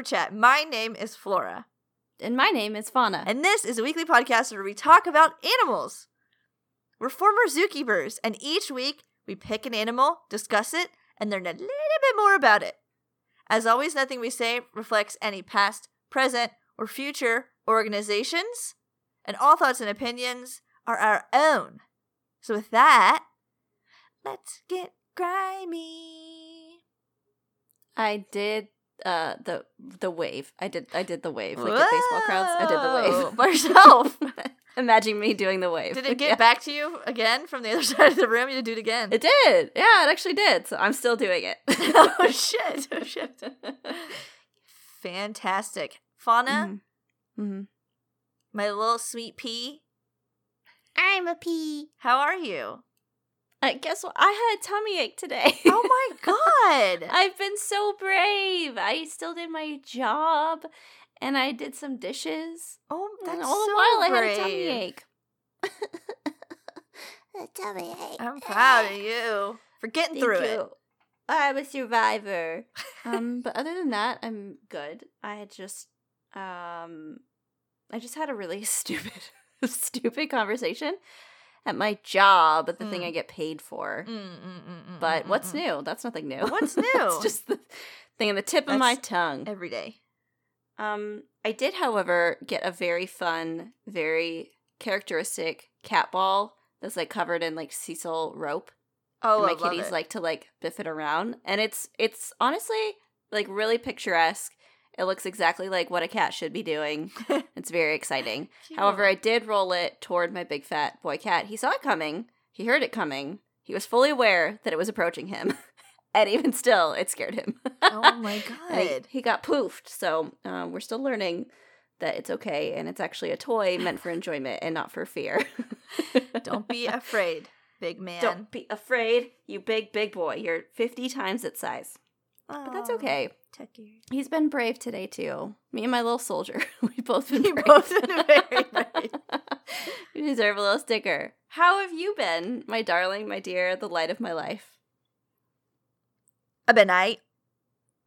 Super Chat. My name is Flora. And my name is Fauna. And this is a weekly podcast where we talk about animals. We're former zookeepers, and each week we pick an animal, discuss it, and learn a little bit more about it. As always, nothing we say reflects any past, present, or future organizations, and all thoughts and opinions are our own. So, with that, let's get grimy. I did uh the the wave. I did I did the wave. Like at baseball crowds. I did the wave. by yourself. Imagine me doing the wave. Did it get Yeah. back to you again from the other side of the room? You had to do it again. It did. Yeah, it actually did. So I'm still doing it. oh shit! Oh shit! Fantastic, Fauna, Mhm. Mhm. my little sweet pea. I'm a pea. How are you? I guess what? I had a tummy ache today. Oh my god! I've been so brave. I still did my job and I did some dishes. oh, that's and all so the while I had a tummy ache. a tummy ache. I'm proud of you for getting Thank through you. I'm a survivor. um, but other than that, I'm good. I just um I just had a really stupid stupid conversation at my job at the thing Mm. I get paid for. Mm, mm, mm, mm, But mm, what's mm, new? That's nothing new. What's new? it's just the thing on the tip of my tongue. mm. Every day. Um, I did, however, get a very fun, very characteristic cat ball that's like covered in like sisal rope. Oh, and my kitties it. like to like biff it around, and it's it's honestly like really picturesque. It looks exactly like what a cat should be doing. it's very exciting. However, I did roll it toward my big fat boy cat. He saw it coming. He heard it coming. He was fully aware that it was approaching him. and even still, it scared him. oh my And he, god! he got poofed. So um, we're still learning that it's okay and it's actually a toy meant for enjoyment and not for fear. Don't be afraid, big man. Don't be afraid, you big, big boy. You're 50 times its size. But that's okay. Tucky. He's been brave today, too. Me and my little soldier. We've both been brave. both been very brave. you deserve a little sticker. How have you been, my darling, my dear, the light of my life? I've been benite.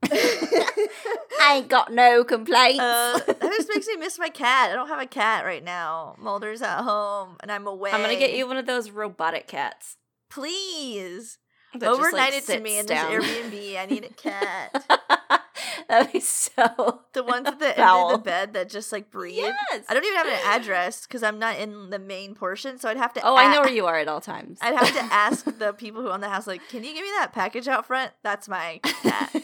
I ain't got no complaints. Uh, that just makes me miss my cat. I don't have a cat right now. Mulder's at home, and I'm away. I'm gonna get you one of those robotic cats. please. That just, like, Overnight it to me in this Airbnb. I need a cat. That'd be so. The ones at the end of the bed that just like breathe. Yes. I don't even have an address because I'm not in the main portion, so I'd have to. Oh, I know where you are at all times. I'd have to ask the people who own the house, like, can you give me that package out front? That's my cat.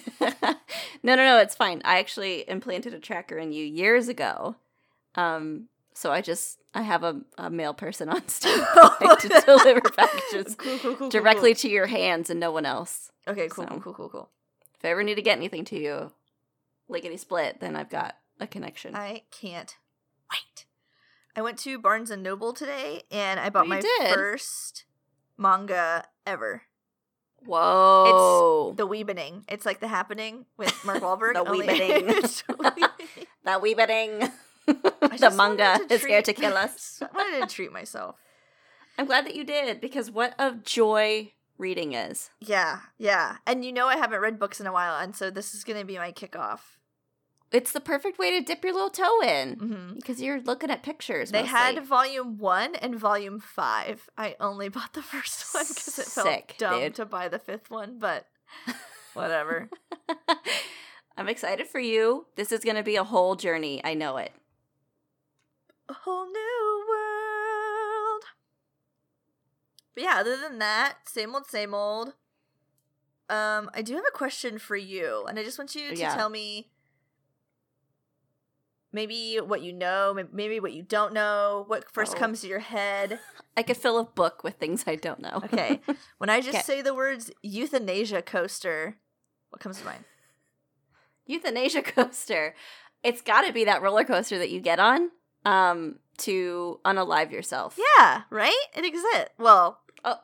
no, no, no. It's fine. I actually implanted a tracker in you years ago. Um, so I just I have a, a mail person on standby to deliver packages Cool, cool, cool, directly to your hands and no one else. Okay, cool, So. cool, cool, cool. If I ever need to get anything to you, lickety split, then I've got a connection. I can't wait. I went to Barnes and Noble today, and I bought my did? first manga ever. Whoa! It's the Weebening. It's like the happening with Mark Wahlberg. The Weebening. That wee bitting. I the manga is here to kill us. I wanted to treat myself. I'm glad that you did because what a joy reading is. Yeah, yeah. And you know I haven't read books in a while, and so this is going to be my kickoff. It's the perfect way to dip your little toe in mm-hmm. because you're looking at pictures. They mostly. had volume one and volume five. I only bought the first one because it felt Sick, dumb dude. to buy the fifth one, but whatever. I'm excited for you. This is going to be a whole journey. I know it. A whole new world. But yeah, other than that, same old, same old. Um, I do have a question for you, and I just want you to Yeah. tell me maybe what you know, maybe what you don't know, what first Oh. comes to your head. I could fill a book with things I don't know. Okay. When I just Okay. say the words euthanasia coaster, what comes to mind? Euthanasia coaster. It's got to be that roller coaster that you get on um, to unalive yourself. Yeah, right? It exists. Well, Oh,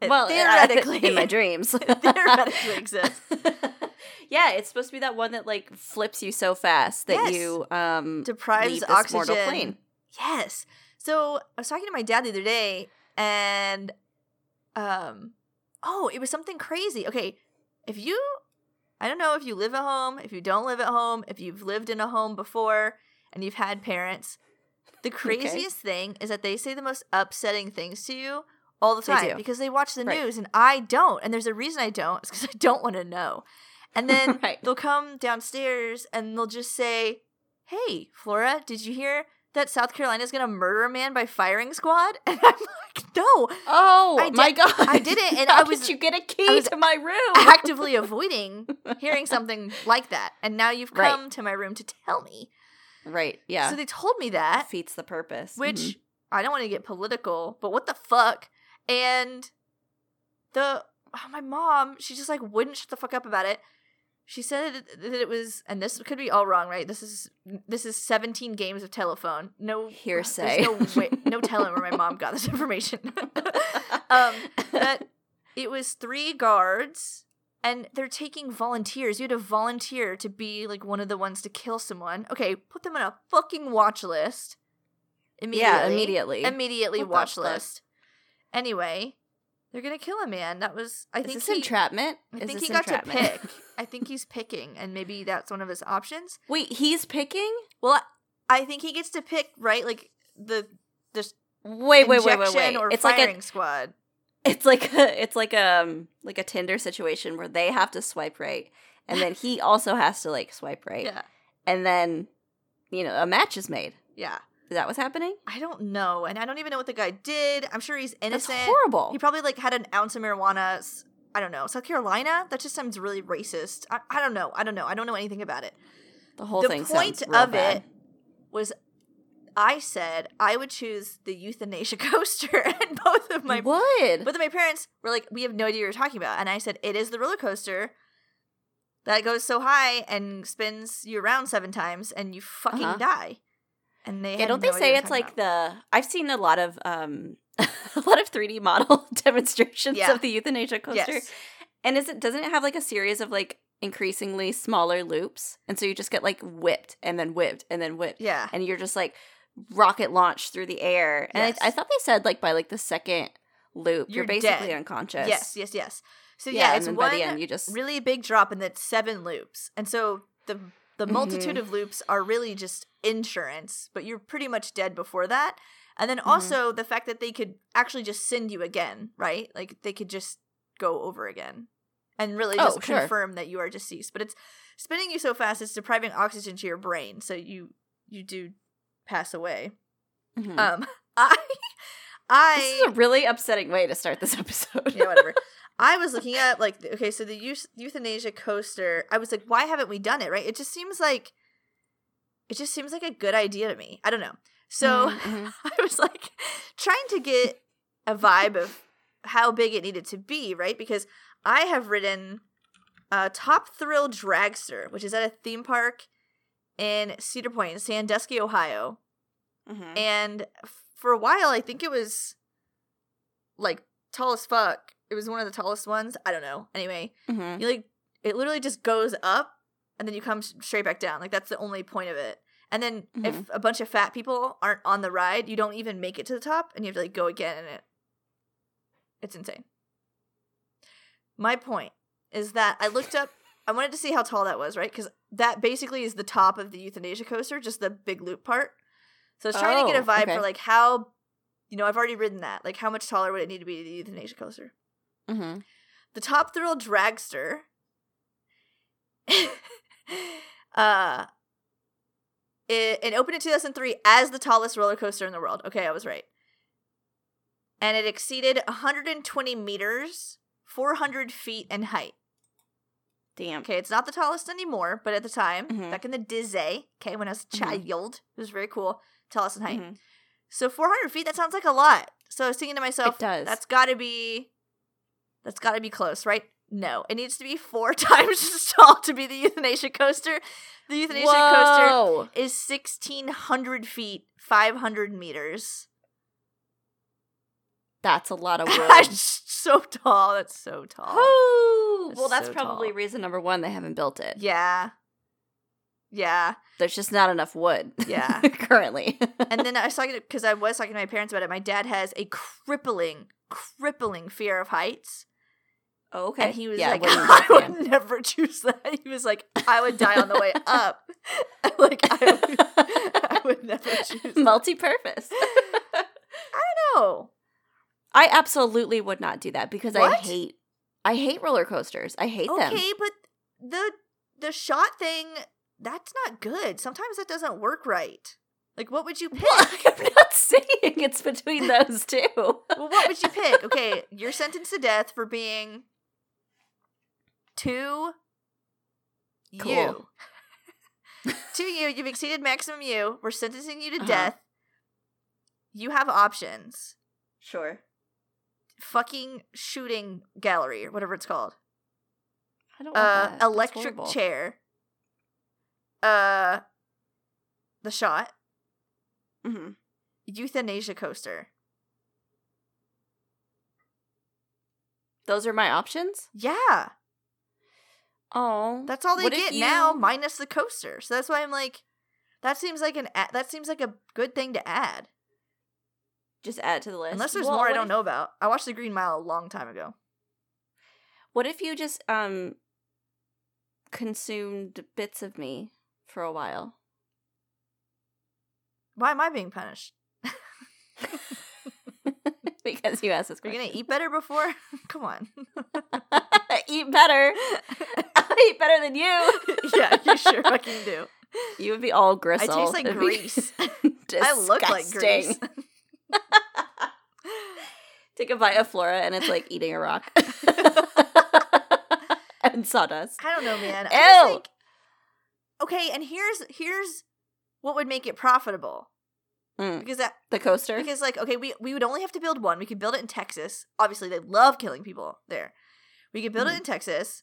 it well, theoretically, in my dreams. it theoretically exists. yeah, it's supposed to be that one that like flips you so fast that Yes. you um Deprives leave this mortal oxygen. Yes. So I was talking to my dad the other day, and um, oh, it was something crazy. Okay, if you I don't know if you live at home, if you don't live at home, if you've lived in a home before and you've had parents. The craziest thing is that they say the most upsetting things to you all the time do. because they watch the Right. news and I don't. And there's a reason I don't. It's because I don't want to know. And then Right. they'll come downstairs and they'll just say, Hey, Flora, did you hear that South Carolina is going to murder a man by firing squad? And I'm like, No, Oh I my god! I didn't, and How I was- did you get a key to my room? actively avoiding hearing something like that. And now you've Right. come to my room to tell me. Right? Yeah, So they told me that, defeats the purpose. which Mhm. I don't want to get political, but what the fuck? And the oh, my mom, she just like wouldn't shut the fuck up about it. She said that it was, and this could be all wrong, right? This is this is seventeen games of telephone. No Hearsay. No way, no telling where my mom got this information. um, that it was three guards and they're taking volunteers. You had to volunteer to be like one of the ones to kill someone. Okay, put them on a fucking watch list. Immediately. yeah, immediately. Immediately What watch fuck? list. Anyway, they're gonna kill a man. That was I Is think this he, entrapment? I Is think this he got to pick. I think he's picking, and maybe that's one of his options. Wait, he's picking? Well, I think he gets to pick, right? Like the the Wait, wait, wait, wait, wait. or It's like firing a squad. It's like a it's like a um, like a Tinder situation where they have to swipe right, and then he also has to like swipe right, Yeah, and then you know a match is made. yeah. Is that what's happening? I don't know, and I don't even know what the guy did. I'm sure he's innocent. That's horrible. He probably like had an ounce of marijuana. I don't know. South Carolina? That just sounds really racist. I, I don't know. I don't know. I don't know anything about it. the whole the thing point sounds real of bad. it was I said I would choose the euthanasia coaster, and both of my would. both of my parents were like, "We have no idea what you're talking about," and I said, "It is the roller coaster." That goes so high and spins you around seven times, and you fucking Uh-huh. die. And they yeah, don't no they say it's like about. the? I've seen a lot of um a lot of 3D model demonstrations Yeah. of the euthanasia coaster. yes, And is it doesn't it have like a series of like increasingly smaller loops? And so you just get like whipped and then whipped and then whipped. yeah, And you're just like rocket launch through the air. And Yes. I, I thought they said like by like the second loop, you're, You're basically dead. unconscious. yes, yes, yes. So Yeah, yeah, and it's one by the end you just really big drop, and then seven loops, and so the the multitude Mhm. of loops are really just insurance, but you're pretty much dead before that. And then Mhm. also the fact that they could actually just send you again, right? Like they could just go over again and really just Oh, sure. confirm that you are deceased. But it's spinning you so fast it's depriving oxygen to your brain, so you you do pass away. Mhm. Um, I I this is a really upsetting way to start this episode. yeah, whatever. I was looking at like okay, so the euth- euthanasia coaster. I was like, why haven't we done it? Right? It just seems like it just seems like a good idea to me. I don't know. So Mhm, mhm. I was like trying to get a vibe of how big it needed to be, right? Because I have ridden uh, Top Thrill Dragster, which is at a theme park in Cedar Point, in Sandusky, Ohio. Mhm. And for a while, I think it was like tall as fuck. It was one of the tallest ones. I don't know. Anyway, Mhm. you like it literally just goes up and then you come straight back down. Like that's the only point of it. And then if a bunch of fat people aren't on the ride, you don't even make it to the top and you have to like go again and it it's insane. My point is that I looked up I wanted to see how tall that was, right? Cuz that basically is the top of the euthanasia coaster, just the big loop part. So I was trying to get a Oh, vibe okay. for like how you know, I've already ridden that. Like how much taller would it need to be to the euthanasia coaster? Mhm. the Top Thrill Dragster. uh, it, it opened in 2003 as the tallest roller coaster in the world. Okay, I was right. And it exceeded 120 meters, 400 feet in height. Damn. Okay, it's not the tallest anymore, but at the time, Mhm. back in the Disney, okay, when I was a child, it was very cool. Tallest in height. Mhm. So 400 feet, that sounds like a lot. So I was thinking to myself, It does. that's got to be, that's got to be close, right? No, it needs to be four times as tall to be the euthanasia coaster. The euthanasia coaster is 1,600 feet, 500 meters. That's a lot of wood. That's so tall. That's so tall. That's Well, that's so probably tall. reason number one they haven't built it. Yeah. Yeah. There's just not enough wood. Yeah. currently. and then I was talking because I was talking to my parents about it. My dad has a crippling, crippling fear of heights, Oh, okay. And he was yeah, like, I would never choose that. He was like, I would die on the way up. like, I would, I would never choose that. multi-purpose. No. I absolutely would not do that because I hate I hate roller coasters. I hate them. Okay, but the the shot thing, that's not good. Sometimes that doesn't work right. Like, what would you pick? Well, I'm not saying it's between those two. well, what would you pick? Okay, you're sentenced to death for being too you. Cool. to you, you've exceeded maximum you. We're sentencing you to Uh-huh. death. You have options. Sure. Fucking shooting gallery or whatever it's called. I don't want Uh, that. Electric chair. Uh, the shot. Mhm. Euthanasia coaster. Those are my options? Yeah, Oh. that's all they get now, minus the coaster. So that's why I'm like, that seems like an a- that seems like a good thing to add. Just add to the list. Unless there's Well, more I don't if- know about. I watched The Green Mile a long time ago. What if you just um consumed bits of me for a while? Why am I being punished? because you asked this Are you gonna eat better before? Come on. eat better. I eat better than you. yeah, you sure fucking do. You would be all gristle. I taste like It'd grease. I look like grease. Take a bite of Flora and it's like eating a rock. and sawdust. I don't know, man. Ew. okay, and here's here's what would make it profitable Mm, because that The coaster? because like okay, we we would only have to build one. We could build it in Texas. Obviously, they love killing people there. We could build Mhm. it in Texas.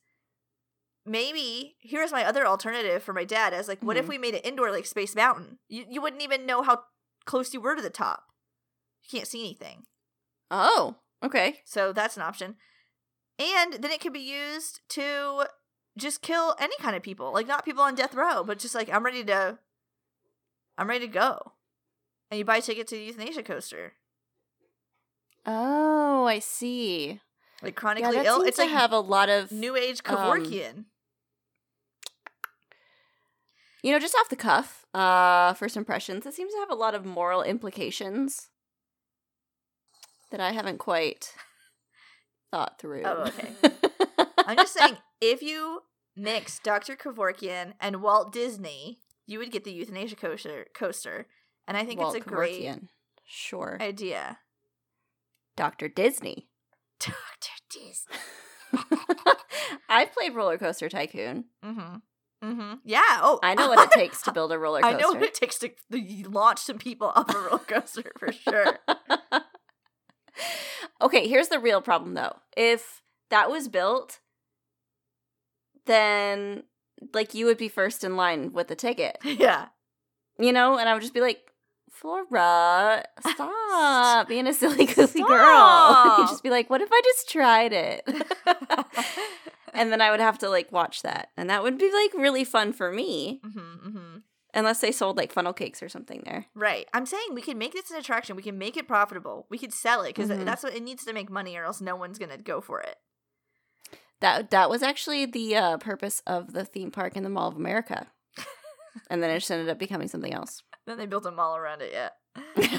Maybe here's my other alternative for my dad. As like, what if Mhm. we made it indoor like Space Mountain? You you wouldn't even know how close you were to the top. You can't see anything. Oh, okay. So that's an option. And then it can be used to just kill any kind of people. Like not people on death row, but just like I'm ready to I'm ready to go. And you buy a ticket to the euthanasia coaster. Oh, I see. Like Yeah, chronically that ill. seems It's to like have a lot of new age um, You know, just off the cuff, uh, first impressions, it seems to have a lot of moral implications that I haven't quite thought through. Oh, okay. I'm just saying if you mix Dr. Kevorkian and Walt Disney, you would get the euthanasia coaster coaster. And I think Walt it's a great Kevorkian. Sure. idea. Dr. Disney. Dr. Disney. I've played Roller Coaster Tycoon. Mm-hmm. Mm-hmm. Yeah. Oh, I know what it takes to build a roller coaster. I know what it takes to to launch some people up a roller coaster for sure. Okay, here's the real problem though. If that was built, then like you would be first in line with the ticket, yeah. you know, and I would just be like, Flora, stop being a silly goofy girl. You'd just be like, what if I just tried it? and then I would have to like watch that, and that would be like really fun for me, mm-hmm, mm-hmm. Unless they sold like funnel cakes or something there. Right. I'm saying we can make this an attraction. We can make it profitable. We could sell it because Mhm. that's what it needs to make money, or else no one's gonna go for it. That that was actually the uh, purpose of the theme park in the Mall of America, and then it just ended up becoming something else. Then they built a mall around it. Yeah.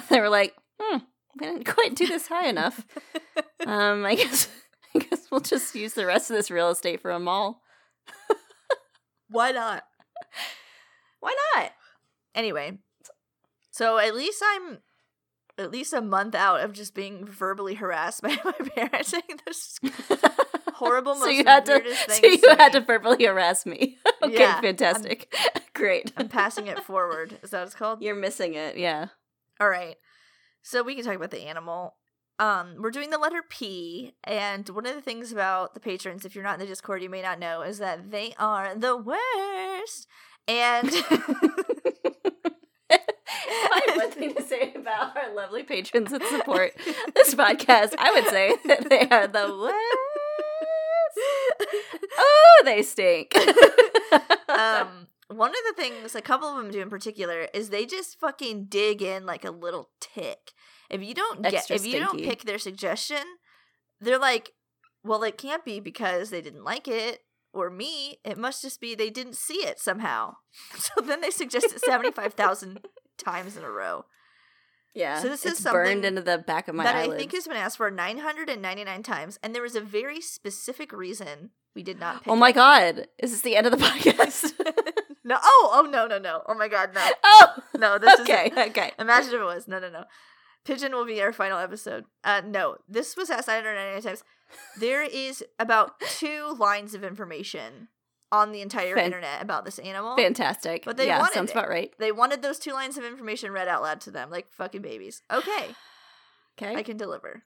they were like, "Hmm, we didn't quite do this high enough. Um, I guess I guess we'll just use the rest of this real estate for a mall. Why not? Anyway, so at least I'm at least a month out of just being verbally harassed by my parents saying this horrible, so you had to, so you to had me. to verbally harass me. okay, Yeah, I'm- fantastic, great. I'm passing it forward. Is that what it's called? You're missing it, yeah. All right. So we can talk about the animal. Um, we're doing the letter P, and one of the things about the patrons, if you're not in the Discord, you may not know, is that they are the worst. And I have one thing to our lovely patrons that support this podcast. I would say that they are the worst. Oh, they stink. um, one of the things a couple of them do in particular is they just fucking dig in like a little tick. If you don't get, Extra if you don't stinky. pick their suggestion, they're like, well, it can't be because they didn't like it or me. It must just be they didn't see it somehow. So then they suggest it 75,000 times in a row. Yeah. So this is something burned into the back of my that eyelids. I think has been asked for 999 times. And there was a very specific reason we did not pick oh my it. god. Is this the end of the podcast? No, oh, oh, no, no, no. Oh my God, no. oh. No, this Okay. is. Okay. Okay. Imagine if it was. No, no, no. Pigeon will be our final episode. Uh, no, this was asked 999 times. There is about two lines of information on the entire Fan- internet about this animal. Fantastic. But they yeah, wanted sounds it. about right. They wanted those two lines of information read out loud to them, like fucking babies. Okay, Okay. I can deliver.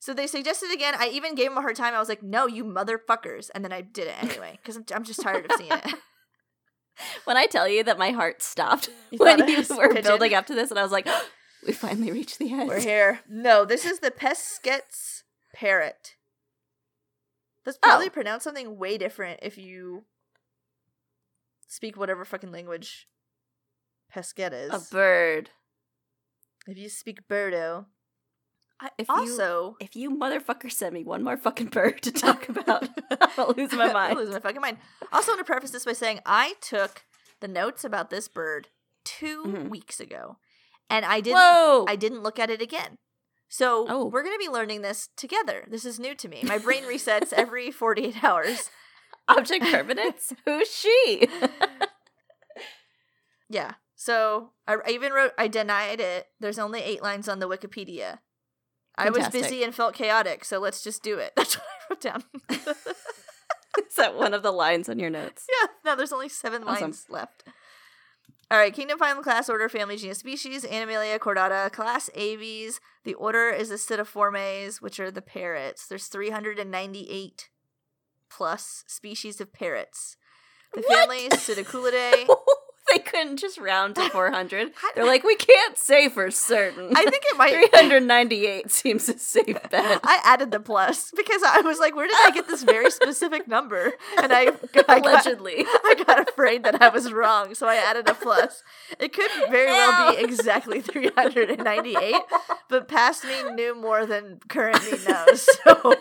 So they suggested again. I even gave them a hard time. I was like, "No, you motherfuckers!" And then I did it anyway because I'm, I'm just tired of seeing it. when I tell you that my heart stopped You when you were pigeon? building up to this, and I was like, we finally reached the end. We're here. No, this is the Pesquet's parrot. That's Oh. probably pronounced something way different if you speak whatever fucking language Pesquet is. A bird. if you speak Birdo. I, If you- also, If you motherfucker send me one more fucking bird to talk about, I'll lose my mind. losing my fucking mind. Also, want to preface this by saying I took the notes about this bird 2 Mhm. weeks ago, and I didn't. Whoa! I didn't look at it again. So Oh. we're going to be learning this together. This is new to me. My brain resets every 48 hours. Object permanence? Who's she? Yeah. So I, I even wrote, I denied it. There's only eight lines on the Wikipedia. I was busy and felt chaotic, so let's just do it. That's what I wrote down. Is that one of the lines on your notes? yeah, no, there's only seven Awesome. lines left. All right, kingdom, phylum, class, order, family, genus, species, Animalia, chordata, class, Aves. The order is Psittaciformes, which are the parrots. There's 398 plus species of parrots. The What? family Psittaculidae. they couldn't just round to 400. They're like, we can't say for certain. I think it might 398 seems a safe bet. I added the plus because I was like, where did I get this very specific number? And I, I got, Allegedly. I got afraid that I was wrong, so I added a plus. It could very well be exactly 398, but past me knew more than current me knows. So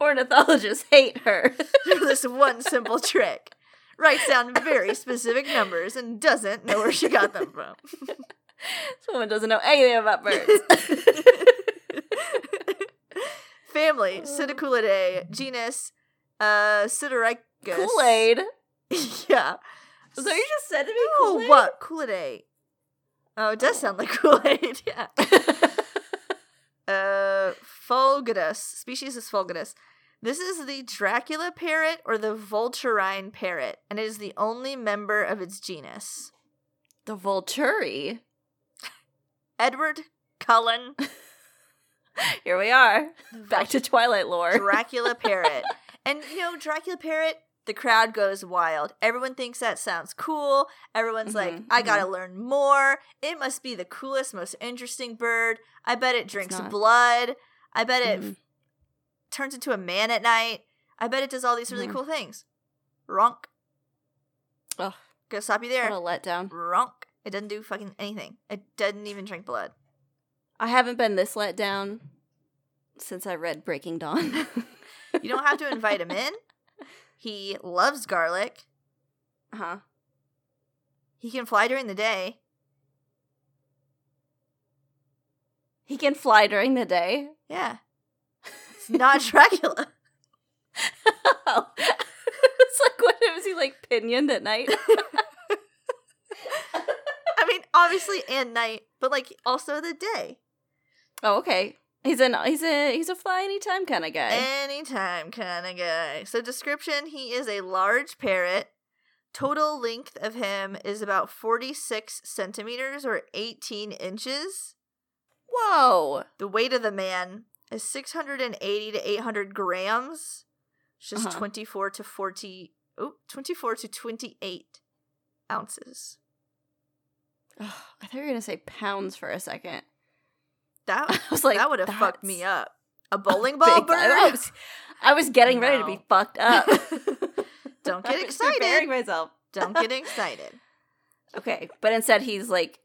Ornithologists hate her. For this one simple trick writes down very specific numbers and doesn't know where she got them from. Someone doesn't know anything about birds. Family, Psittaculidae, genus, uh. Kool Aid. yeah. So you just said to me Oh, Kool Aid? what? Kool-Aid. Oh, it does sound like Kool-Aid, yeah. Uh, Fulgidus. Species is Fulgidus. This is the Dracula parrot or the Vulturine parrot, and it is the only member of its genus. the Volturi. Edward Cullen, Here we are. Back to Twilight lore. Dracula parrot. And, you know, Dracula parrot, the crowd goes wild. Everyone thinks that sounds cool. Everyone's like, Mhm, I gotta learn more. It must be the coolest, most interesting bird. I bet it drinks blood. I bet it Mhm. Turns into a man at night. I bet it does all these really Mhm. cool things. Ronk. Ugh. Gonna stop you What there. a letdown. Ronk. It doesn't do fucking anything. It doesn't even drink blood. I haven't been this let down since I read Breaking Dawn. You don't have to invite him in. He loves garlic. Uh huh. He can fly during the day. He can fly during the day. Yeah. It's not Dracula. it's like what was he like pinioned at night? I mean, obviously and night, but like also the day. oh, okay. He's an he's a he's a fly anytime kind of guy. Anytime kind of guy. So description, he is a large parrot. Total length of him is about 46 centimeters or 18 inches. Whoa. The weight of the man is 680 to 800 grams. It's just Uh-huh. 24 to 40, oh, 24 to 28 ounces. Ugh, I thought you were gonna say pounds for a second. That, I was like, that would have fucked me up. A bowling a ball big- bird? I was, I was getting ready to be fucked up. Don't get was preparing excited. myself. Don't get excited. Okay, but instead he's like,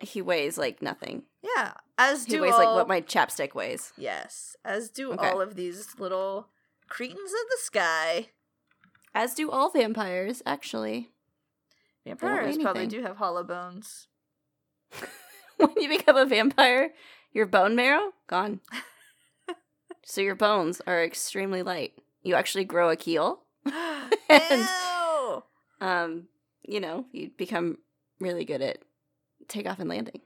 he weighs like nothing. Yeah, as He do weighs all. like what my chapstick weighs. yes, as do Okay. all of these little cretins of the sky. As do all vampires, actually. Vampires probably do have hollow bones. when you become a vampire, your bone marrow gone. so your bones are extremely light. You actually grow a keel. And- Ew! Um, you know, you become really good at takeoff and landing.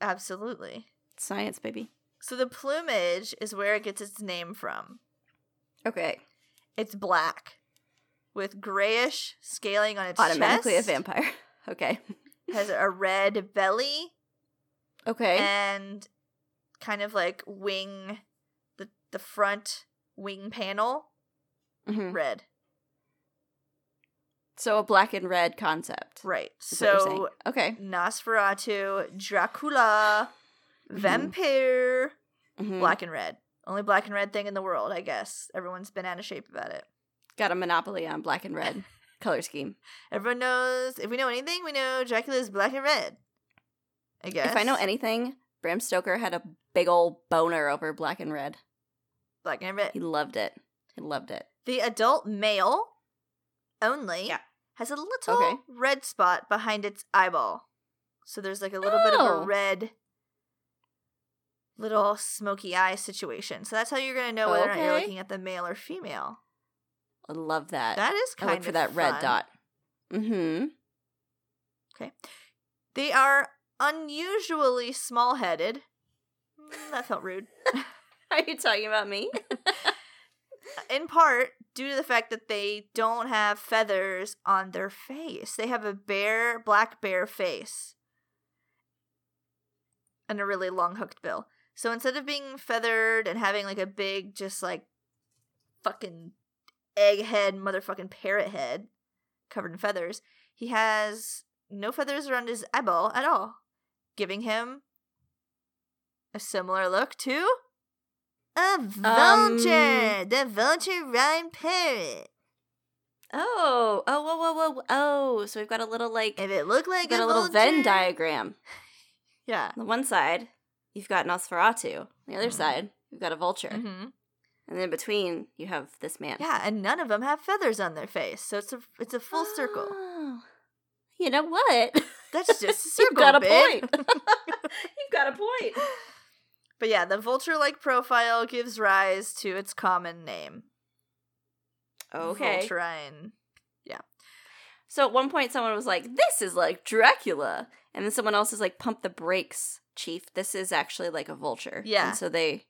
Absolutely. Science, baby. So the plumage is where it gets its name from. Okay. It's black, with grayish scaling on its Automatically chest. a vampire. Okay. Has a red belly Okay. and kind of like wing, the the front wing panel Mhm. red. So a black and red concept. Right. is what you're saying. So okay. Nosferatu, Dracula. Vampire, Mhm. black and red. Only black and red thing in the world, I guess. Everyone's been out of shape about it. Got a monopoly on black and red color scheme. Everyone knows. If we know anything, we know Dracula's black and red. I guess. If I know anything, Bram Stoker had a big old boner over black and red. black and red. He loved it. He loved it. The adult male only Yeah. has a little Okay. red spot behind its eyeball. So there's like a little bit of Oh. a red little smoky eye situation. So that's how you're gonna know whether or not you're looking at the male or female. I love that. That is I kind look of for that red dot. Mm-hmm. Okay. They are unusually small headed. That felt rude. Are you talking about me? in part due to the fact that they don't have feathers on their face. They have a bare, black bear face and a really long hooked bill. So instead of being feathered and having like a big, just like fucking egghead, motherfucking parrot head covered in feathers, he has no feathers around his eyeball at all, giving him a similar look to a um, vulture, the vulture rhyme parrot. oh, oh, whoa, whoa, whoa, oh! So we've got a little like, If it looked like got a, a little vulture, Venn diagram. yeah. On the one side, you've got Nosferatu. On the other Mhm. side, you've got a vulture, hmm and then in between, you have this man. Yeah, and none of them have feathers on their face, so it's a it's a full circle. Oh. You know what? That's just a circle. You've got a babe. point. You've got a point. But yeah, the vulture-like profile gives rise to its common name. Okay. Vulturine. So at one point, someone was like, "This is like Dracula," and then someone else is like, "Pump the brakes, Chief. This is actually like a vulture." Yeah. And so they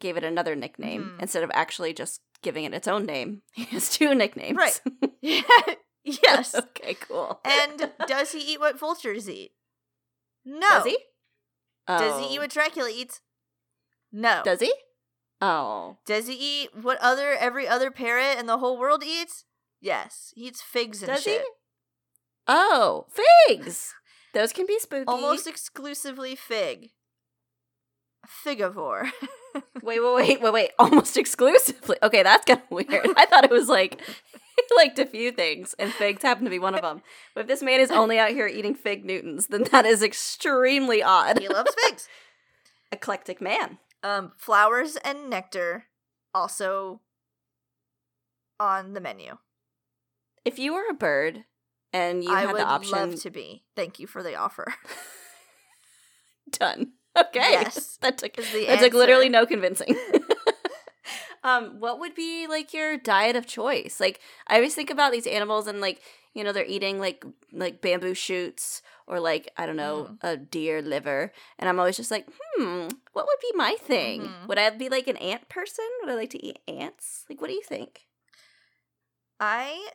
gave it another nickname Mhm. instead of actually just giving it its own name. He has two nicknames. Right. Yeah. yes. okay. Cool. And does he eat what vultures eat? No. does he? Does he Oh. eat what Dracula eats? No. Does he? Oh. Does he eat what other every other parrot in the whole world eats? Yes, he eats figs and Does shit. he? Oh, figs. Those can be spooky. Almost exclusively fig. Figivore. Wait, wait, wait, wait, wait. Almost exclusively. Okay, that's kind of weird. I thought it was like he liked a few things, and figs happen to be one of them. But if this man is only out here eating fig Newtons, then that is extremely odd. he loves figs. Eclectic man. Um, flowers and nectar also on the menu. If you were a bird and you I had the option, love to be. Thank you for the offer. done. Okay. Yes, that took that took literally no convincing. um, what would be like your diet of choice? Like I always think about these animals and like you know they're eating like like bamboo shoots or like I don't know Mhm. a deer liver, and I'm always just like, hmm, what would be my thing? Mhm. Would I be like an ant person? Would I like to eat ants? Like, what do you think? I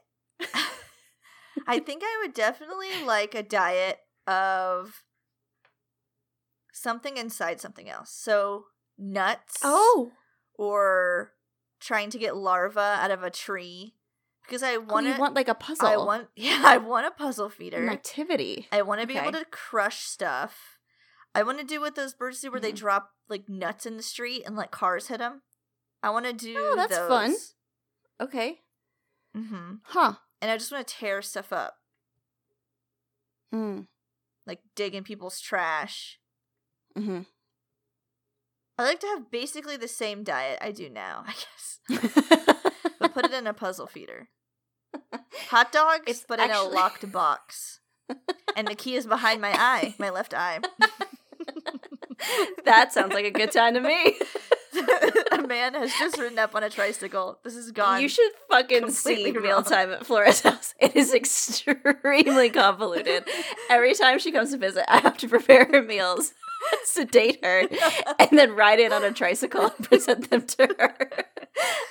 I think I would definitely like a diet of something inside something else. So nuts. Oh, or trying to get larvae out of a tree because I oh want you want like a puzzle? I want yeah, I want a puzzle feeder. an activity. I want to be able to crush stuff. I want to do what those birds do where they Mhm. drop like nuts in the street and let cars hit them. I want to do Oh, that's fun. Okay, hmm huh? And I just want to tear stuff up, Mm. like dig in people's trash. Mm-hmm. I like to have basically the same diet I do now, I guess. but put it in a puzzle feeder. Hot dogs, It's but in a locked box. and the key is behind my eye, my left eye. that sounds like a good time to me. a man has just ridden up on a tricycle. This is gone. You should fucking see mealtime at Flora's house. It is extremely convoluted. Every time she comes to visit, I have to prepare her meals, sedate her, and then ride in on a tricycle and present them to her.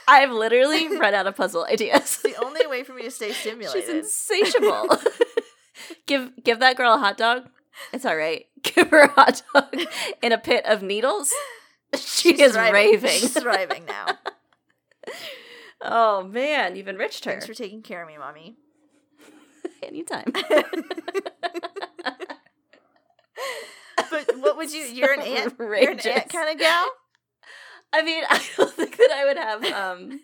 I've literally run out of puzzle ideas. The only way for me to stay stimulated. She's insatiable. give give that girl a hot dog. It's all right. Give her a hot dog in a pit of needles. She She's is thriving. raving. She's thriving now. Oh man, you've enriched her. Thanks for taking care of me, mommy. Anytime. But what would you? You're an ant. You're an Outrageous. kind of gal. I mean, I don't think that I would have um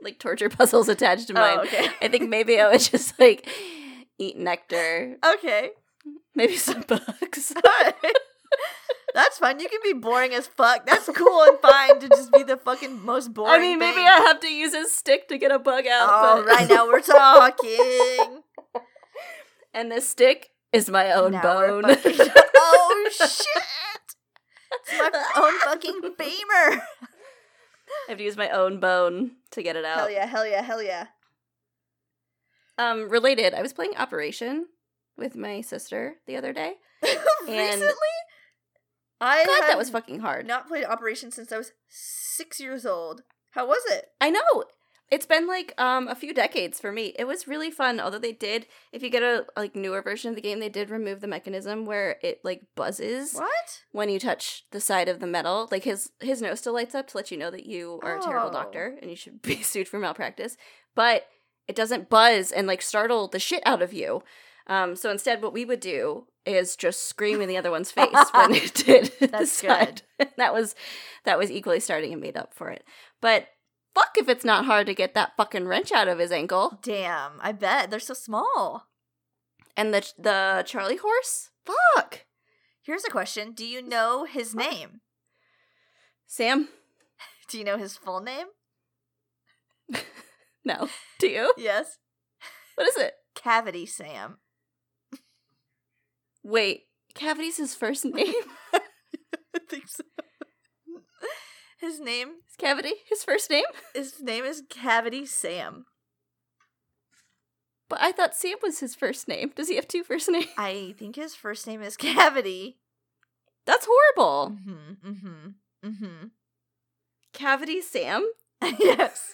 like torture puzzles attached to mine. Oh, okay. I think maybe I would just like eat nectar, Okay. maybe some bugs. That's fine. You can be boring as fuck. That's cool and fine to just be the fucking most boring. I mean, maybe thing. I have to use a stick to get a bug out. Oh, but- right now we're talking. and this stick is my own Now bone. fucking- oh shit! It's my own fucking beamer. I have to use my own bone to get it out. Hell yeah! Hell yeah! Hell yeah! Um, related, I was playing Operation with my sister the other day. Recently, I God, that was fucking hard. not played Operation since I was six years old. How was it? I know. It's been like um a few decades for me. It was really fun. Although they did, if you get a like newer version of the game, they did remove the mechanism where it like buzzes What? when you touch the side of the metal. Like his his nose still lights up to let you know that you are a terrible Oh. doctor and you should be sued for malpractice. But it doesn't buzz and like startle the shit out of you. Um, so instead, what we would do is just scream in the other one's face when it did. the That's side. that was that was equally starting and made up for it. But fuck if it's not hard to get that fucking wrench out of his ankle. Damn! I bet they're so small. And the the Charlie horse. Fuck. Here's a question: Do you know his name? Sam. Do you know his full name? No. Do you? Yes. What is it? Cavity Sam. Wait. Cavity's his first name. I think so. His name Is Cavity his first name? his name is Cavity Sam. But I thought Sam was his first name. Does he have two first names? I think his first name is Cavity. That's horrible. Mm-hmm. Mm-hmm. Mm-hmm. Cavity Sam? yes.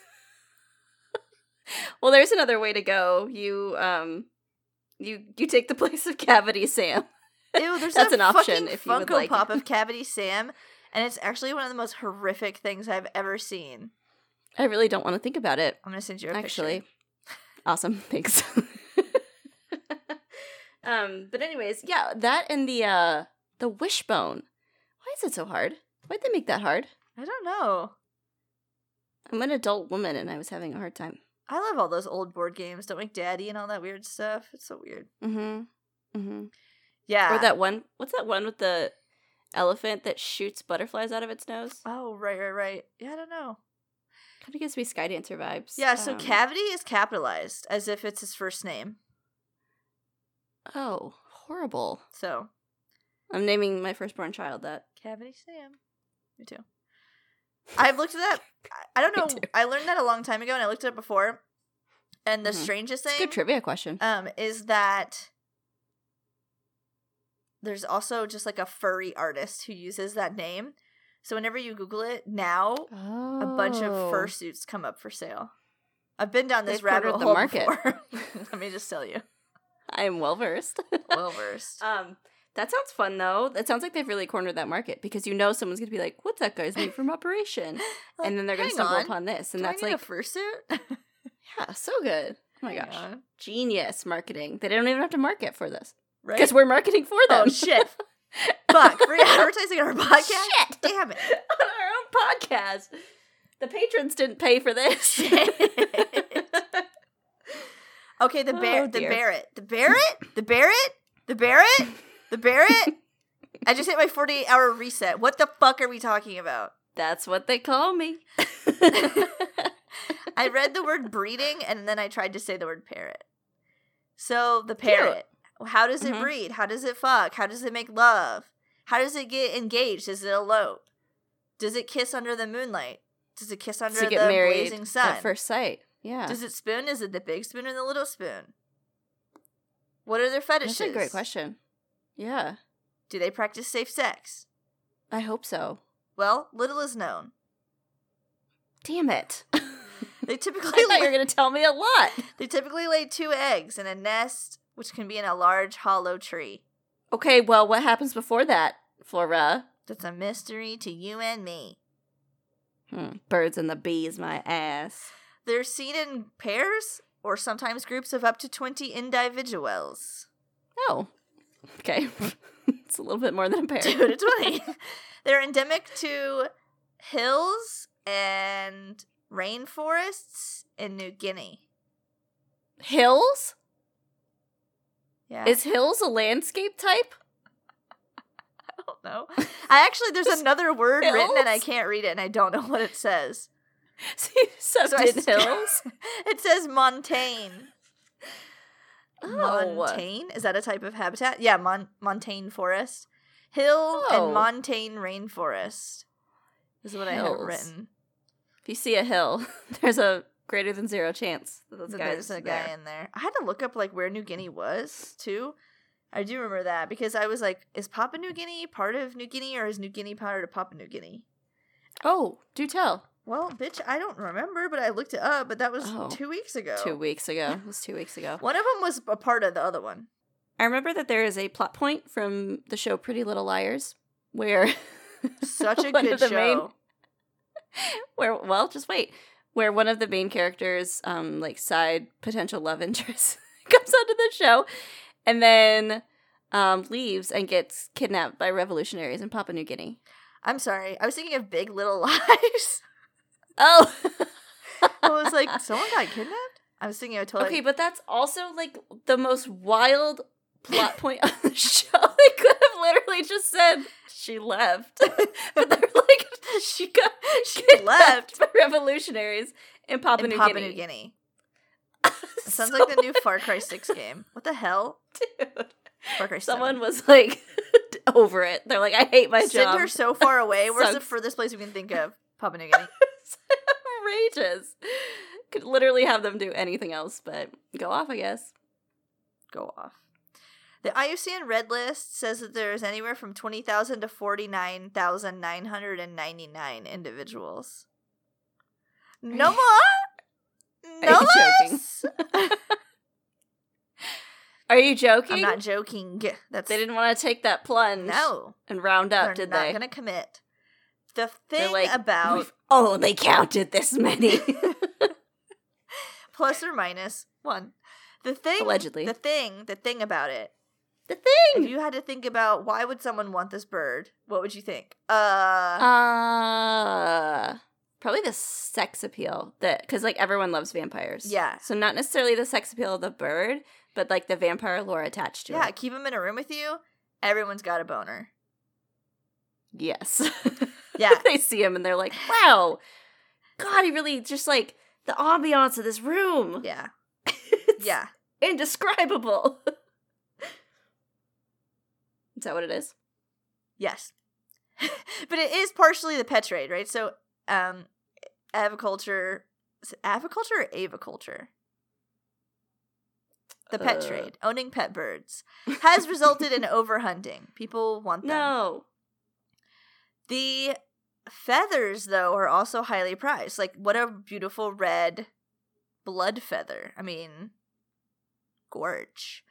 Well, there's another way to go. You um you you take the place of Cavity Sam. Ew, there's That's an option if you would Funko like. Pop of Cavity Sam, and it's actually one of the most horrific things I've ever seen. I really don't want to think about it. I'm gonna send you a picture. Actually. picture. Awesome. Thanks. um, but anyways, yeah, that and the uh the wishbone. Why is it so hard? Why'd they make that hard? I don't know. I'm an adult woman and I was having a hard time. I love all those old board games. Don't make daddy and all that weird stuff. It's so weird. Mm-hmm. Mm-hmm. Yeah. Or that one what's that one with the elephant that shoots butterflies out of its nose? Oh, right, right, right. Yeah, I don't know. Kind of gives me Skydancer vibes. Yeah, so Um, Cavity is capitalized as if it's his first name. Oh, horrible. So, I'm naming my firstborn child that. Cavity Sam. Me too. I've looked it up. I- don't know. I learned that a long time ago and I looked at it up before. And the Mhm. strangest It's a thing good trivia question. um is that there's also just like a furry artist who uses that name. So whenever you Google it now, oh. a bunch of fursuits come up for sale. I've been down this They've rabbit hole market. before. Let me just tell you, I am well versed. well versed. um, that sounds fun though. That sounds like they've really cornered that market because you know someone's gonna be like, "What's that guy's name from Operation?" and then they're gonna stumble on. upon this, and Do that's like, a fursuit. yeah, so good. Oh my gosh, on. genius marketing. They don't even have to market for this right? because we're marketing for oh, them. Oh shit! Fuck, free advertising on our podcast. Shit. Damn it! on our own podcast. The patrons didn't pay for this. Shit. Okay, the bear, Oh, the dear. Barrett, the Barrett, the Barrett, the Barrett, the Barrett. I just hit my 48 hour reset. What the fuck are we talking about? That's what they call me. I read the word breeding and then I tried to say the word parrot. So the parrot, how does it Mhm. breed? How does it fuck? How does it make love? How does it get engaged? Does it elope? Does it kiss under the moonlight? Does it kiss under the get married blazing sun? at first sight. Yeah. Does it spoon? Is it the big spoon or the little spoon? What are their fetishes? That's a great question. Yeah. Do they practice safe sex? I hope so. Well, little is known. Damn it. They typically I thought you were going to tell me a lot. they typically lay two eggs in a nest, which can be in a large hollow tree. Okay, well, what happens before that, Flora? That's a mystery to you and me. Hmm. Birds and the bees, my ass. They're seen in pairs or sometimes groups of up to 20 individuals. Oh. Okay. it's a little bit more than a pair. 2 to 20. They're endemic to hills and rainforests in New Guinea. Hills? Yeah. Is hills a landscape type? I don't know. I actually, there's another word written and I can't read it and I don't know what it says. So So I hills? It says montane. Oh. Montane? Is that a type of habitat? Yeah, mon- montane forest. Hill Oh. and montane rainforest is what I have written. If you see a hill, there's a greater than zero chance that there's a there. guy in there. I had to look up like where New Guinea was too. I do remember that because I was like, is Papua New Guinea part of New Guinea or is New Guinea part of Papua New Guinea? Oh, do tell. Well, bitch, I don't remember, but I looked it up, but that was Oh. two weeks ago. Two weeks ago. It was two weeks ago. One of them was a part of the other one. I remember that there is a plot point from the show Pretty Little Liars where Such a good show. main- where well, just wait. Where one of the main characters, um, like side potential love interest, comes onto the show and then um leaves and gets kidnapped by revolutionaries in Papua New Guinea. I'm sorry. I was thinking of Big Little Lies. Oh I was like, someone got kidnapped? I was thinking of totally. Okay, but that's also like the most wild plot point on the show. They could have literally just said she left, but they're like she got She left. by revolutionaries in Papua in New Papua Guinea. New Guinea. Sounds like the new Far Cry 6 game. What the hell? Dude, Far Cry 7. someone was like over it. They're like, I hate my Send job. her so far away. Where's the furthest place we can think of? Papua New Guinea. Outrageous. Could literally have them do anything else, but go off, I guess. Go off. The IUCN Red List says that there's anywhere from 20,000 to 49,999 individuals. No more? Are No you joking? Are you joking? I'm not joking. That's They didn't want to take that plunge No. and round up, did they? They're did not they? going to commit. The thing like, about "We've only counted this many. plus or minus one. The thing Allegedly. The thing, the thing about it. the thing. If you had to think about why would someone want this bird, what would you think? Uh, Uh, probably the sex appeal that because like everyone loves vampires. Yeah. So not necessarily the sex appeal of the bird, but like the vampire lore attached to yeah, it. Yeah. Keep them in a room with you. Everyone's got a boner. Yes. Yeah. they see him and they're like, "Wow, God, he really just like the ambiance of this room. Yeah. it's Yeah. indescribable." is that what it is? Yes. but it is partially the pet trade, right? So, um, aviculture, is it aviculture or aviculture? The pet Uh. trade, owning pet birds, has resulted in overhunting. People want them. No. The feathers, though, are also highly prized. Like, what a beautiful red blood feather. I mean, gorge.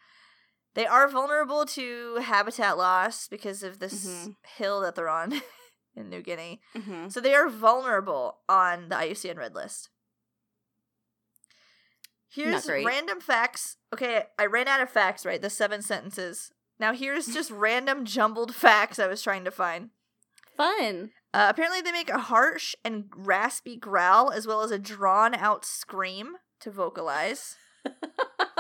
They are vulnerable to habitat loss because of this Mhm. hill that they're on in New Guinea. hmm So they are vulnerable on the IUCN Red List. Here's random facts. Okay, I ran out of facts, right? The seven sentences. Now here's just random jumbled facts I was trying to find. Fun. Uh, apparently, they make a harsh and raspy growl as well as a drawn out scream to vocalize. okay.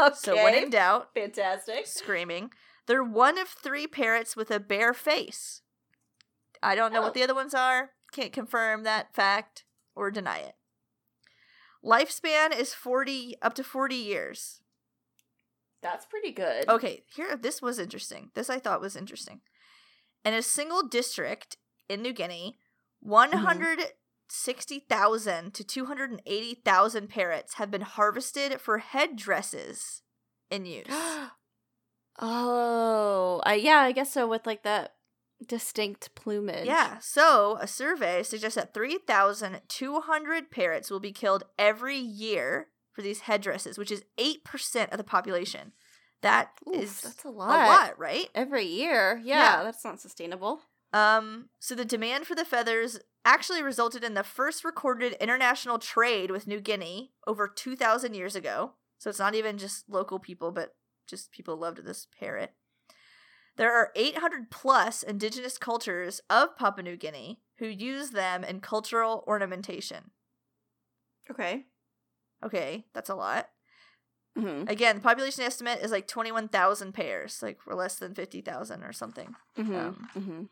So, when in doubt, Fantastic. screaming. They're one of three parrots with a bare face. I don't know Oh. what the other ones are. Can't confirm that fact or deny it. Lifespan is 40 up to 40 years. That's pretty good. Okay, here this was interesting. This I thought was interesting. In a single district in New Guinea, Mm-hmm. 160,000 to 280,000 parrots have been harvested for headdresses in use. oh, I yeah, I guess so. With like that distinct plumage. Yeah, so a survey suggests that 3,200 parrots will be killed every year for these headdresses, which is 8% of the population. That Oof, is that's a lot. a lot. lot, right? every year. Yeah, Yeah. that's not sustainable. Um, so the demand for the feathers actually resulted in the first recorded international trade with New Guinea over 2,000 years ago. So it's not even just local people, but just people loved this parrot. There are 800 plus indigenous cultures of Papua New Guinea who use them in cultural ornamentation. Okay. Okay, that's a lot. Mm-hmm. Again, the population estimate is like 21,000 pairs, like we're less than 50,000 or something. Mm-hmm. Um, mm-hmm.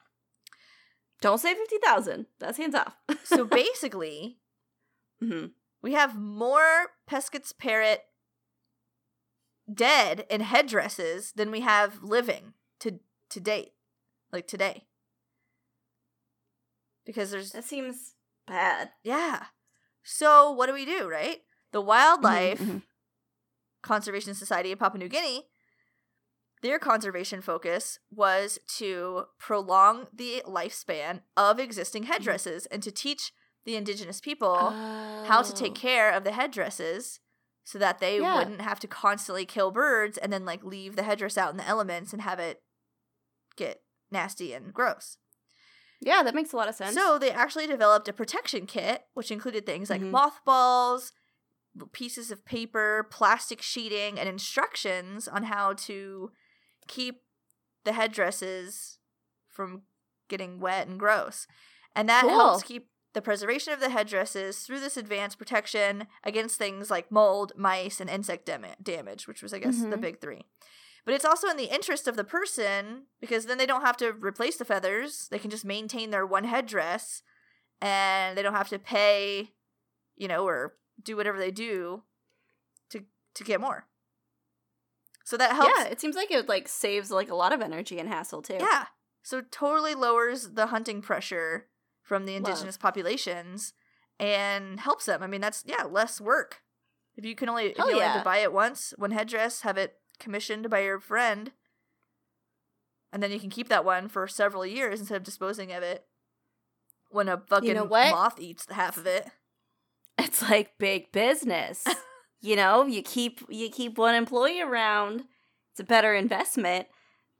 Don't say fifty thousand. That's hands off. So basically, mm-hmm. We have more Pesquet's parrot dead in headdresses than we have living to to date, like today. Because there's that seems bad. yeah. So what do we do, right? The Wildlife Mhm, mhm. Conservation Society of Papua New Guinea, their conservation focus was to prolong the lifespan of existing headdresses and to teach the indigenous people how to take Oh. care of the headdresses so that they Yeah. wouldn't have to constantly kill birds and then like leave the headdress out in the elements and have it get nasty and gross. Yeah, that makes a lot of sense. So they actually developed a protection kit which included things like Mhm. mothballs, pieces of paper, plastic sheeting and instructions on how to keep the headdresses from getting wet and gross. And that Cool. helps keep the preservation of the headdresses through this advanced protection against things like mold, mice, and insect dam- damage, which was, I guess, the Mhm. big three. But it's also in the interest of the person because then they don't have to replace the feathers. They can just maintain their one headdress and they don't have to pay, you know, or do whatever they do to to get more. So that helps. yeah, it seems like it like saves like a lot of energy and hassle too. Yeah. So it totally lowers the hunting pressure from the Love. indigenous populations and helps them. I mean, that's yeah, less work. If you can only if Hell you only have to buy it once, one headdress, have it commissioned by your friend, and then you can keep that one for several years instead of disposing of it when a fucking what? moth eats half of it. It's like big business. you know, you keep you keep one employee around. It's a better investment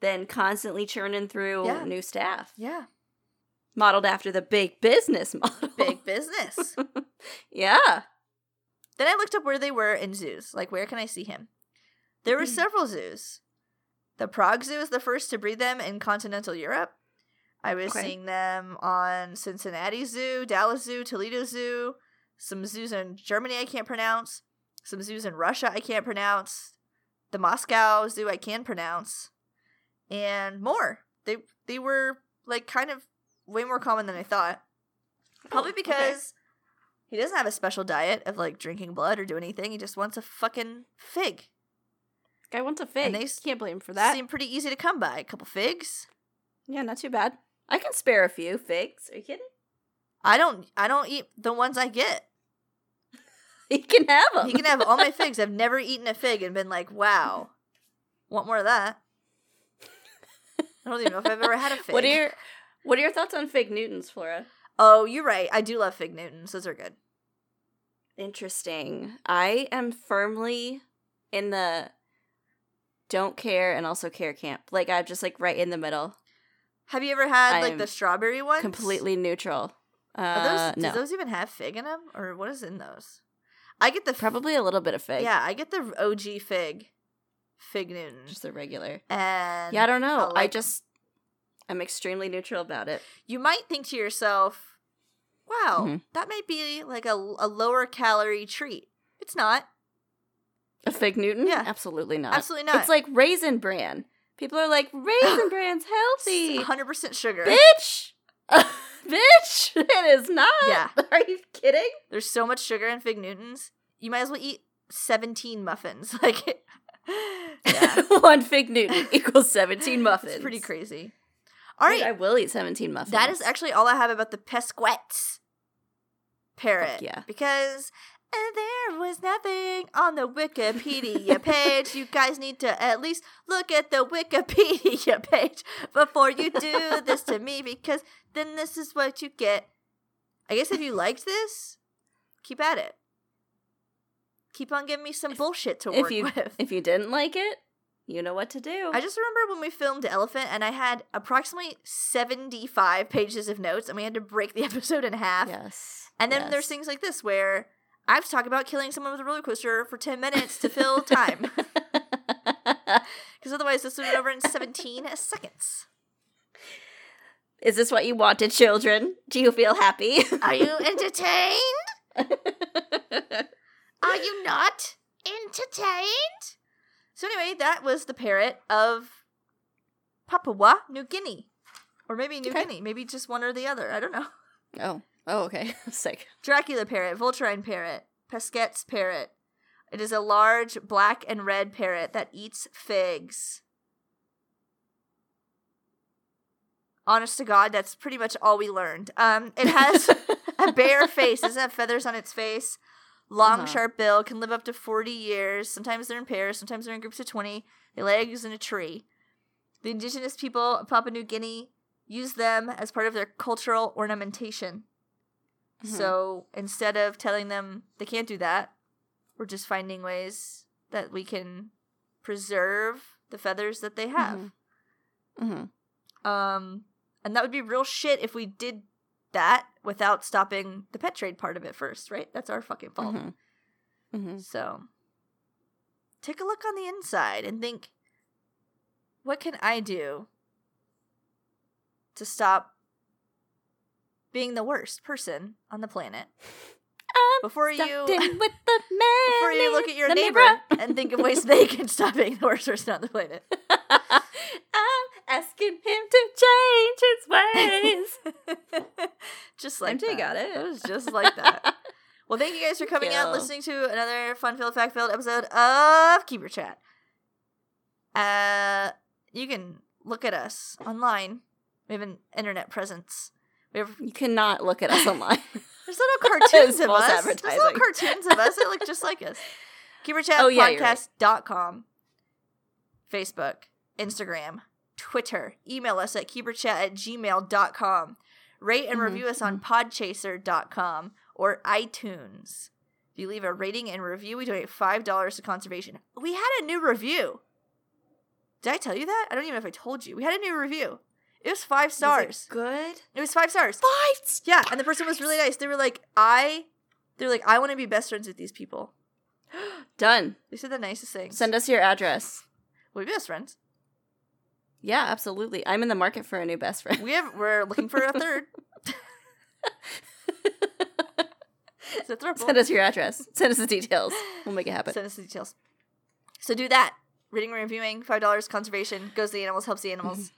than constantly churning through Yeah. new staff. Yeah, Modeled after the big business model. big business. yeah. Then I looked up where they were in zoos. Like, where can I see him? There were mm. several zoos. The Prague Zoo is the first to breed them in continental Europe. I was Okay. seeing them on Cincinnati Zoo, Dallas Zoo, Toledo Zoo, some zoos in Germany I can't pronounce, some zoos in Russia I can't pronounce, the Moscow Zoo I can pronounce, and more. They they were like kind of way more common than I thought. Probably Oh, okay. because he doesn't have a special diet of like drinking blood or do anything. He just wants a fucking fig. Guy wants a fig. they Can't blame him for that. Seem pretty easy to come by. A couple figs. yeah, not too bad. I can spare a few figs. Are you kidding? I don't. I don't eat the ones I get. He can have them. He can have all my figs. I've never eaten a fig and been like, wow, want more of that. I don't even know if I've ever had a fig. What are your What are your thoughts on fig Newtons, Flora? Oh, you're right. I do love fig Newtons. Those are good. Interesting. I am firmly in the don't care and also care camp. Like I'm just like right in the middle, Have you ever had like I'm the strawberry ones? completely neutral. Uh, Are those, no, Do those even have fig in them, or what is in those? I get the probably a little bit of fig. Yeah, I get the OG fig, fig Newton, just the regular. and Yeah, I don't know. I I, just I'm extremely neutral about it. you might think to yourself, "Wow, Mhm. that might be like a, a lower calorie treat." It's not. A fig Newton? Yeah. absolutely not. Absolutely not. It's like raisin bran. People are like, Raisin Bran's healthy. 100% sugar. Bitch! Bitch! It is not. Yeah. Are you kidding? There's so much sugar in Fig Newtons. You might as well eat 17 muffins. Like, yeah, One fig Newton equals 17 muffins. it's pretty crazy. All right. Right, I will eat 17 muffins. that is actually all I have about the Pesquets parrot. yeah. Because uh, there was nothing on the Wikipedia page. you guys need to at least look at the Wikipedia page before you do this to me, because then this is what you get. I guess if you liked this, keep at it. Keep on giving me some bullshit to if work you with. if you didn't like it, you know what to do. I just remember when we filmed Elephant and I had approximately 75 pages of notes and we had to break the episode in half. yes. And then yes. there's things like this where I have to talk about killing someone with a roller coaster for 10 minutes to fill time. Because otherwise, this would be over in 17 seconds. Is this what you wanted, children? Do you feel happy? Are you entertained? Are you not entertained? So, anyway, that was the parrot of Papua New Guinea. Or maybe New Okay. Guinea. Maybe just one or the other. I don't know. oh. Oh, okay. Sick. Dracula parrot, Vulturine parrot, Pesquet's parrot. It is a large black and red parrot that eats figs. Honest to God, that's pretty much all we learned. Um, it has a bare face, doesn't have feathers on its face. Long, Uh-huh. sharp bill, can live up to 40 years. Sometimes they're in pairs, sometimes they're in groups of 20. They lay eggs in a tree. The indigenous people of Papua New Guinea use them as part of their cultural ornamentation. Mhm. So instead of telling them they can't do that, we're just finding ways that we can preserve the feathers that they have. Mhm. Um, and that would be real shit if we did that without stopping the pet trade part of it first, right? That's our fucking fault. Mhm. Mhm. So take a look on the inside and think what can I do to stop being the worst person on the planet? I'm Before you with the man. before you look at your neighbor and think of ways they can stop being the worst person on the planet. I'm asking him to change his ways. just like MJ that. got it. It was just like that. Well, thank you guys for coming out and listening to another fun filled fact filled episode of Keeper Chat. Uh, you can look at us online. We have an internet presence. You cannot look at us online. there's little cartoons of us. There's little cartoons of us that look just like us. Oh, yeah, right. Facebook, Instagram, Twitter. Email us at keeperchat at gmail.com. Rate and Mhm, review us on podchaser.com or iTunes. If you leave a rating and review, we donate $5 to conservation. We had a new review. Did I tell you that? I don't even know if I told you. We had a new review. It was five Was it stars. good. It was five stars. Five. Yeah, and the person was really nice. They were like, I, they were like, I want to be best friends with these people. Done. They said the nicest things. Send us your address. We'll be best friends. Yeah, absolutely. I'm in the market for a new best friend. We have. We're looking for a third. A. Send us your address. Send us the details. We'll make it happen. Send us the details. So do that. Reading and reviewing, five dollars. Conservation goes to the animals, helps the animals. Mm-hmm.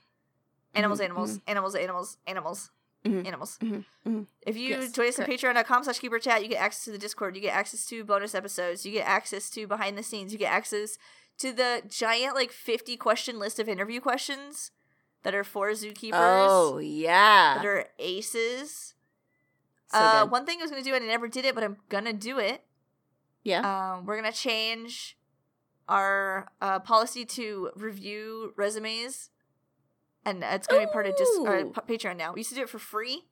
Animals, Mhm, animals, animals, animals, animals, Mhm. animals. Mhm, mhm. If you Yes, join us on patreon.com slash keeper chat, you get access to the Discord, you get access to bonus episodes, you get access to behind the scenes, you get access to the giant like 50 question list of interview questions that are for zookeepers. Oh yeah. that are aces. So uh, one thing I was gonna do and I never did it, but I'm gonna do it. yeah. Um, we're gonna change our uh, policy to review resumes, and it's gonna be part of dis- or Patreon now. We used to do it for free,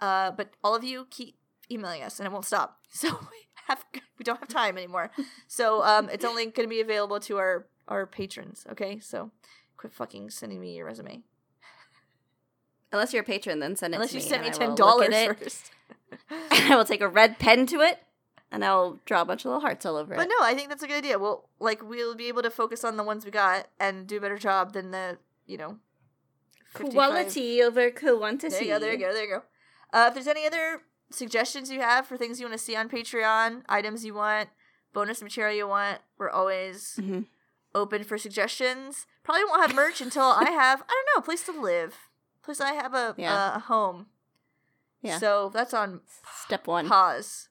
uh, but all of you keep emailing us, and it won't stop. So we have we don't have time anymore. So um, it's only gonna be available to our our patrons. Okay, so quit fucking sending me your resume Unless you're a patron, then send it unless to you me. sent me ten dollars look at it, first. and I will take a red pen to it, and I will draw a bunch of little hearts all over But it. But no, I think that's a good idea. Well, like we'll be able to focus on the ones we got and do a better job than the you know 55 Quality over quantity. There you go. There you go. There you go. Uh, if there's any other suggestions you have for things you want to see on Patreon, items you want, bonus material you want, we're always Mhm. open for suggestions. Probably won't have merch until I have I don't know a place to live. Plus, I have a Yeah. a home. Yeah. So that's on Step one. pause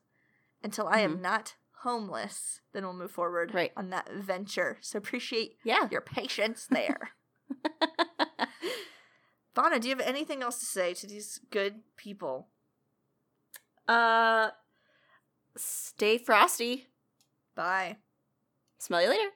until I am Mhm. not homeless. Then we'll move forward Right. on that venture. So appreciate Yeah. your patience there. Vana, do you have anything else to say to these good people? uh, stay frosty. Bye. Smell you later.